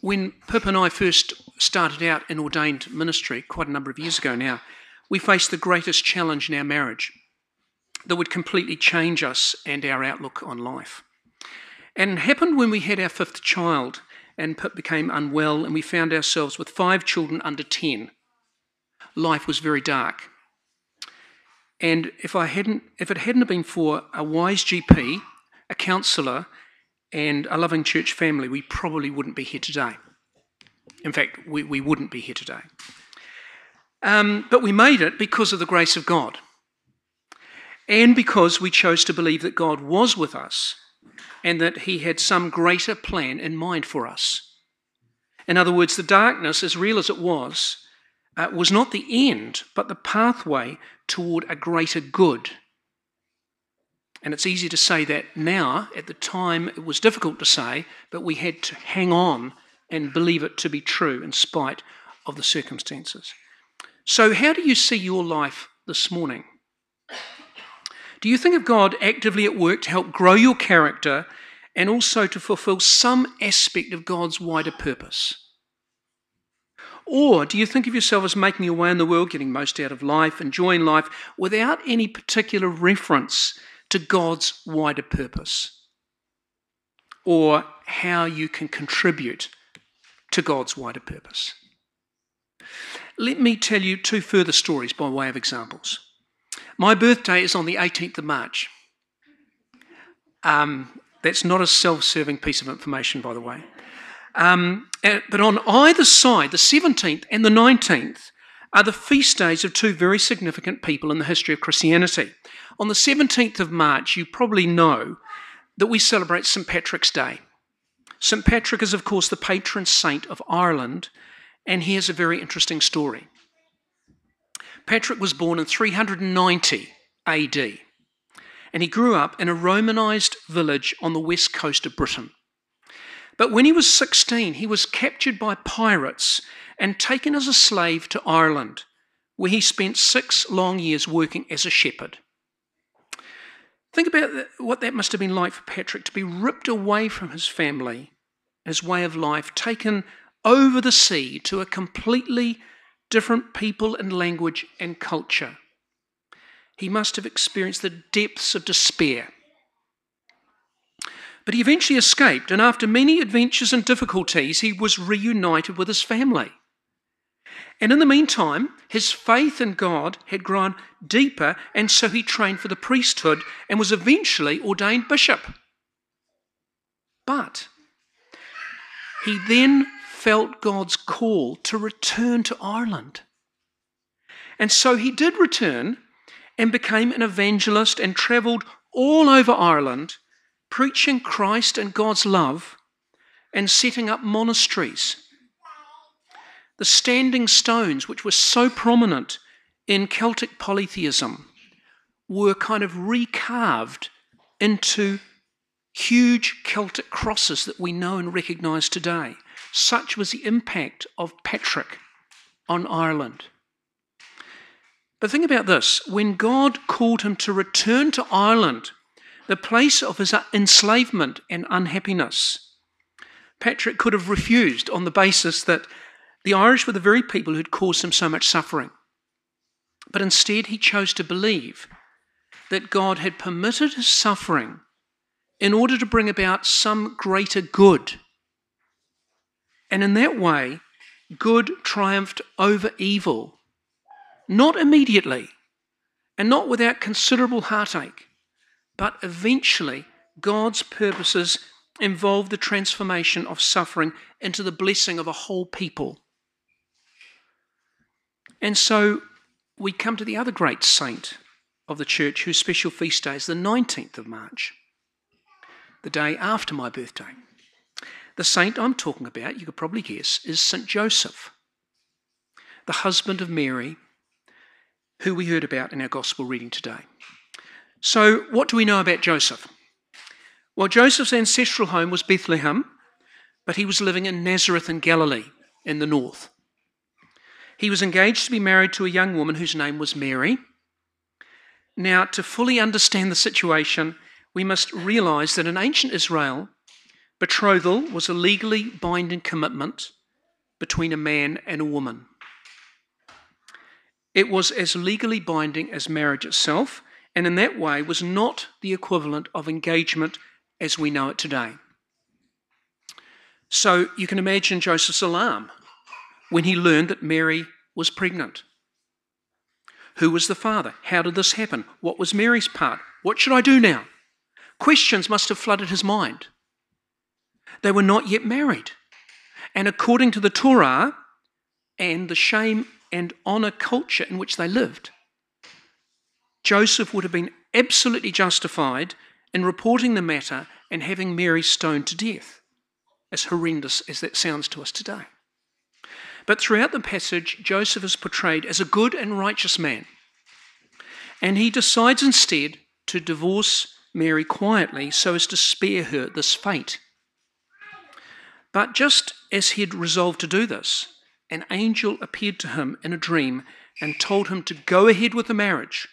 when Pip and I first started out in ordained ministry, quite a number of years ago now, we faced the greatest challenge in our marriage that would completely change us and our outlook on life. And it happened when we had our fifth child, and Pip became unwell, and we found ourselves with five children under 10. Life was very dark. And if, I hadn't, if it hadn't been for a wise GP, a counsellor, and a loving church family, we probably wouldn't be here today. In fact, we, we wouldn't be here today. Um, but we made it because of the grace of God. And because we chose to believe that God was with us and that He had some greater plan in mind for us. In other words, the darkness, as real as it was, uh, was not the end, but the pathway toward a greater good. And it's easy to say that now. At the time, it was difficult to say, but we had to hang on and believe it to be true in spite of the circumstances. So, how do you see your life this morning? Do you think of God actively at work to help grow your character and also to fulfill some aspect of God's wider purpose? Or do you think of yourself as making your way in the world, getting most out of life, enjoying life, without any particular reference to God's wider purpose? Or how you can contribute to God's wider purpose? Let me tell you two further stories by way of examples. My birthday is on the 18th of March. Um, that's not a self serving piece of information, by the way. Um, uh, but on either side, the 17th and the 19th, are the feast days of two very significant people in the history of Christianity. On the 17th of March, you probably know that we celebrate St. Patrick's Day. St. Patrick is, of course, the patron saint of Ireland and here's a very interesting story. Patrick was born in 390 AD, and he grew up in a Romanized village on the west coast of Britain. But when he was 16, he was captured by pirates and taken as a slave to Ireland, where he spent six long years working as a shepherd. Think about what that must have been like for Patrick to be ripped away from his family, his way of life, taken over the sea to a completely different people and language and culture. He must have experienced the depths of despair. But he eventually escaped, and after many adventures and difficulties, he was reunited with his family. And in the meantime, his faith in God had grown deeper, and so he trained for the priesthood and was eventually ordained bishop. But he then felt God's call to return to Ireland. And so he did return and became an evangelist and travelled all over Ireland, preaching Christ and God's love and setting up monasteries. The standing stones, which were so prominent in Celtic polytheism, were kind of recarved into huge Celtic crosses that we know and recognise today. Such was the impact of Patrick on Ireland. But think about this when God called him to return to Ireland, the place of his enslavement and unhappiness, Patrick could have refused on the basis that the Irish were the very people who had caused him so much suffering. But instead, he chose to believe that God had permitted his suffering in order to bring about some greater good and in that way, good triumphed over evil, not immediately and not without considerable heartache, but eventually God's purposes involved the transformation of suffering into the blessing of a whole people. And so we come to the other great saint of the church whose special feast day is the 19th of March, the day after my birthday. The saint I'm talking about, you could probably guess, is St. Joseph, the husband of Mary, who we heard about in our gospel reading today. So, what do we know about Joseph? Well, Joseph's ancestral home was Bethlehem, but he was living in Nazareth in Galilee in the north. He was engaged to be married to a young woman whose name was Mary. Now, to fully understand the situation, we must realize that in ancient Israel, Betrothal was a legally binding commitment between a man and a woman. It was as legally binding as marriage itself, and in that way was not the equivalent of engagement as we know it today. So you can imagine Joseph's alarm when he learned that Mary was pregnant. Who was the father? How did this happen? What was Mary's part? What should I do now? Questions must have flooded his mind. They were not yet married. And according to the Torah and the shame and honour culture in which they lived, Joseph would have been absolutely justified in reporting the matter and having Mary stoned to death, as horrendous as that sounds to us today. But throughout the passage, Joseph is portrayed as a good and righteous man. And he decides instead to divorce Mary quietly so as to spare her this fate. But just as he had resolved to do this, an angel appeared to him in a dream and told him to go ahead with the marriage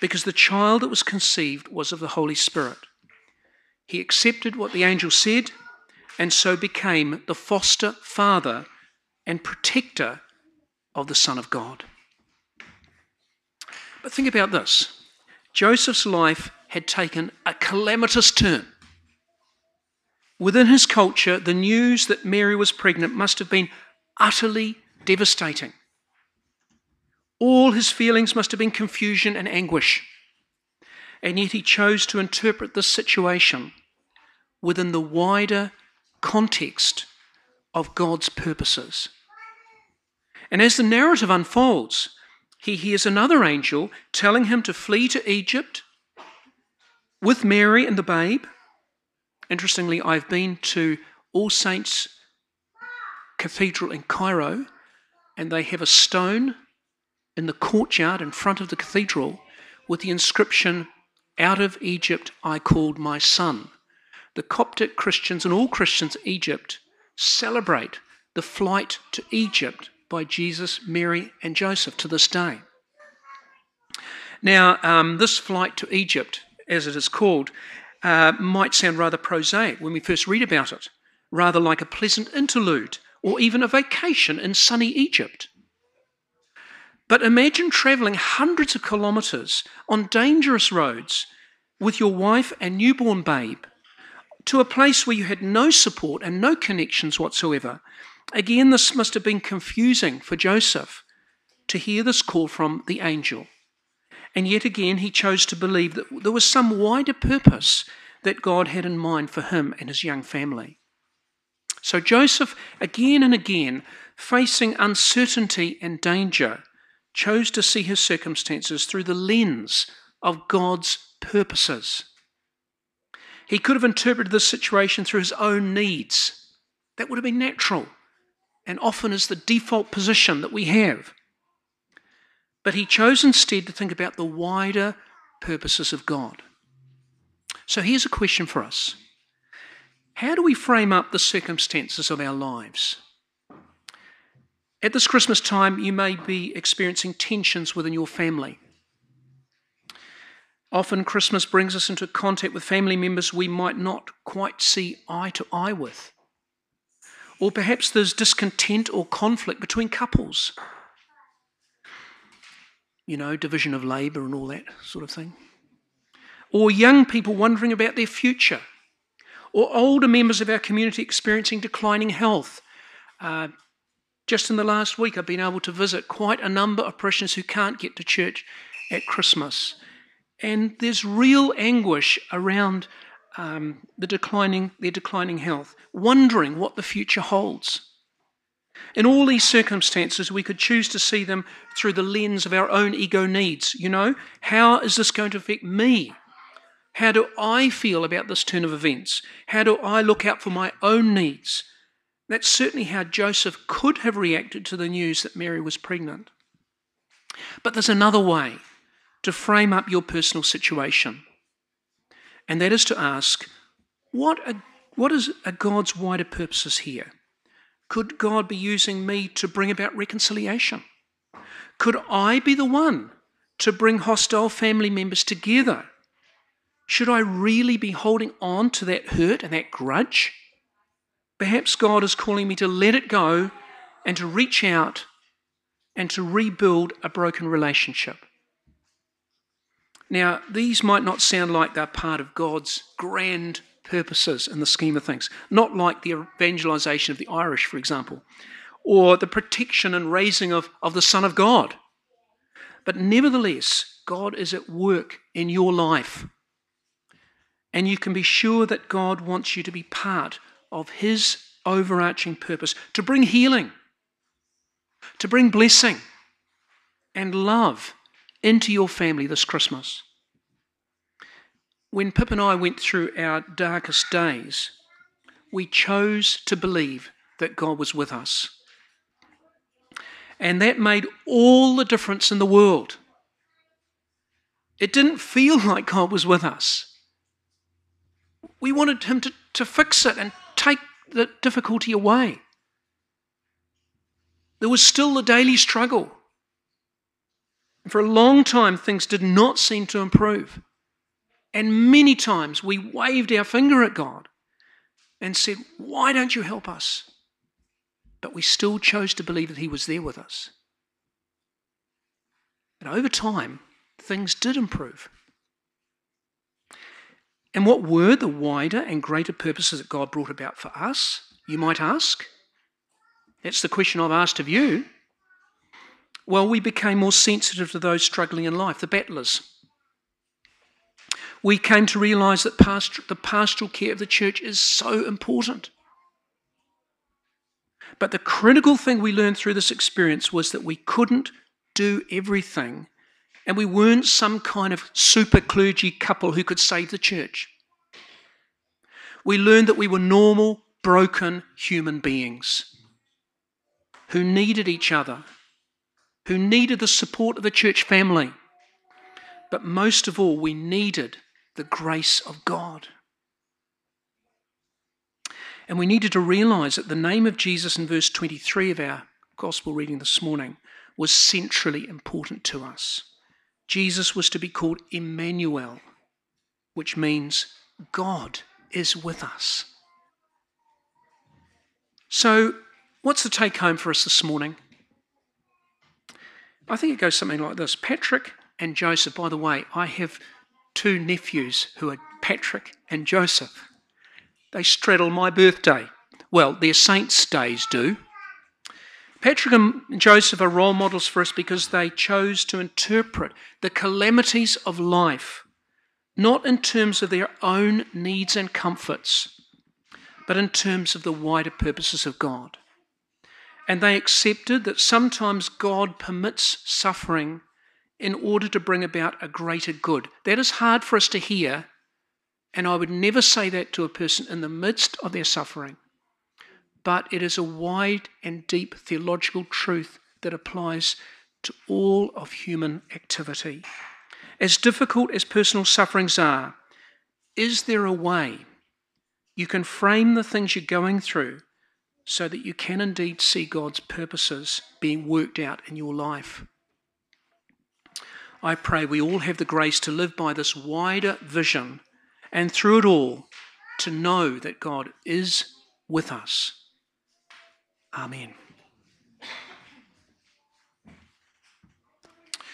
because the child that was conceived was of the Holy Spirit. He accepted what the angel said and so became the foster father and protector of the Son of God. But think about this Joseph's life had taken a calamitous turn. Within his culture, the news that Mary was pregnant must have been utterly devastating. All his feelings must have been confusion and anguish. And yet he chose to interpret this situation within the wider context of God's purposes. And as the narrative unfolds, he hears another angel telling him to flee to Egypt with Mary and the babe. Interestingly, I've been to All Saints Cathedral in Cairo, and they have a stone in the courtyard in front of the cathedral with the inscription, Out of Egypt I called my son. The Coptic Christians and all Christians in Egypt celebrate the flight to Egypt by Jesus, Mary, and Joseph to this day. Now, um, this flight to Egypt, as it is called, uh, might sound rather prosaic when we first read about it, rather like a pleasant interlude or even a vacation in sunny Egypt. But imagine travelling hundreds of kilometres on dangerous roads with your wife and newborn babe to a place where you had no support and no connections whatsoever. Again, this must have been confusing for Joseph to hear this call from the angel. And yet again, he chose to believe that there was some wider purpose that God had in mind for him and his young family. So Joseph, again and again, facing uncertainty and danger, chose to see his circumstances through the lens of God's purposes. He could have interpreted this situation through his own needs. That would have been natural and often is the default position that we have. But he chose instead to think about the wider purposes of God. So here's a question for us How do we frame up the circumstances of our lives? At this Christmas time, you may be experiencing tensions within your family. Often, Christmas brings us into contact with family members we might not quite see eye to eye with. Or perhaps there's discontent or conflict between couples. You know, division of labour and all that sort of thing. Or young people wondering about their future. Or older members of our community experiencing declining health. Uh, just in the last week, I've been able to visit quite a number of parishioners who can't get to church at Christmas. And there's real anguish around um, the declining, their declining health, wondering what the future holds. In all these circumstances, we could choose to see them through the lens of our own ego needs. You know, how is this going to affect me? How do I feel about this turn of events? How do I look out for my own needs? That's certainly how Joseph could have reacted to the news that Mary was pregnant. But there's another way to frame up your personal situation. And that is to ask, what are, what is are God's wider purposes here? Could God be using me to bring about reconciliation? Could I be the one to bring hostile family members together? Should I really be holding on to that hurt and that grudge? Perhaps God is calling me to let it go and to reach out and to rebuild a broken relationship. Now, these might not sound like they're part of God's grand purposes in the scheme of things, not like the evangelization of the Irish, for example, or the protection and raising of, of the Son of God. But nevertheless, God is at work in your life. And you can be sure that God wants you to be part of His overarching purpose to bring healing, to bring blessing and love into your family this Christmas. When Pip and I went through our darkest days, we chose to believe that God was with us. And that made all the difference in the world. It didn't feel like God was with us. We wanted Him to, to fix it and take the difficulty away. There was still the daily struggle. For a long time, things did not seem to improve. And many times we waved our finger at God and said, Why don't you help us? But we still chose to believe that He was there with us. And over time, things did improve. And what were the wider and greater purposes that God brought about for us, you might ask? That's the question I've asked of you. Well, we became more sensitive to those struggling in life, the battlers. We came to realise that the pastoral care of the church is so important. But the critical thing we learned through this experience was that we couldn't do everything, and we weren't some kind of super clergy couple who could save the church. We learned that we were normal, broken human beings who needed each other who needed the support of the church family. But most of all, we needed the grace of God. And we needed to realize that the name of Jesus in verse 23 of our gospel reading this morning was centrally important to us. Jesus was to be called Emmanuel, which means God is with us. So, what's the take home for us this morning? I think it goes something like this Patrick and Joseph, by the way, I have two nephews who are Patrick and Joseph. They straddle my birthday. Well, their saints' days do. Patrick and Joseph are role models for us because they chose to interpret the calamities of life not in terms of their own needs and comforts, but in terms of the wider purposes of God. And they accepted that sometimes God permits suffering in order to bring about a greater good. That is hard for us to hear, and I would never say that to a person in the midst of their suffering. But it is a wide and deep theological truth that applies to all of human activity. As difficult as personal sufferings are, is there a way you can frame the things you're going through so that you can indeed see God's purposes being worked out in your life. I pray we all have the grace to live by this wider vision and through it all to know that God is with us. Amen.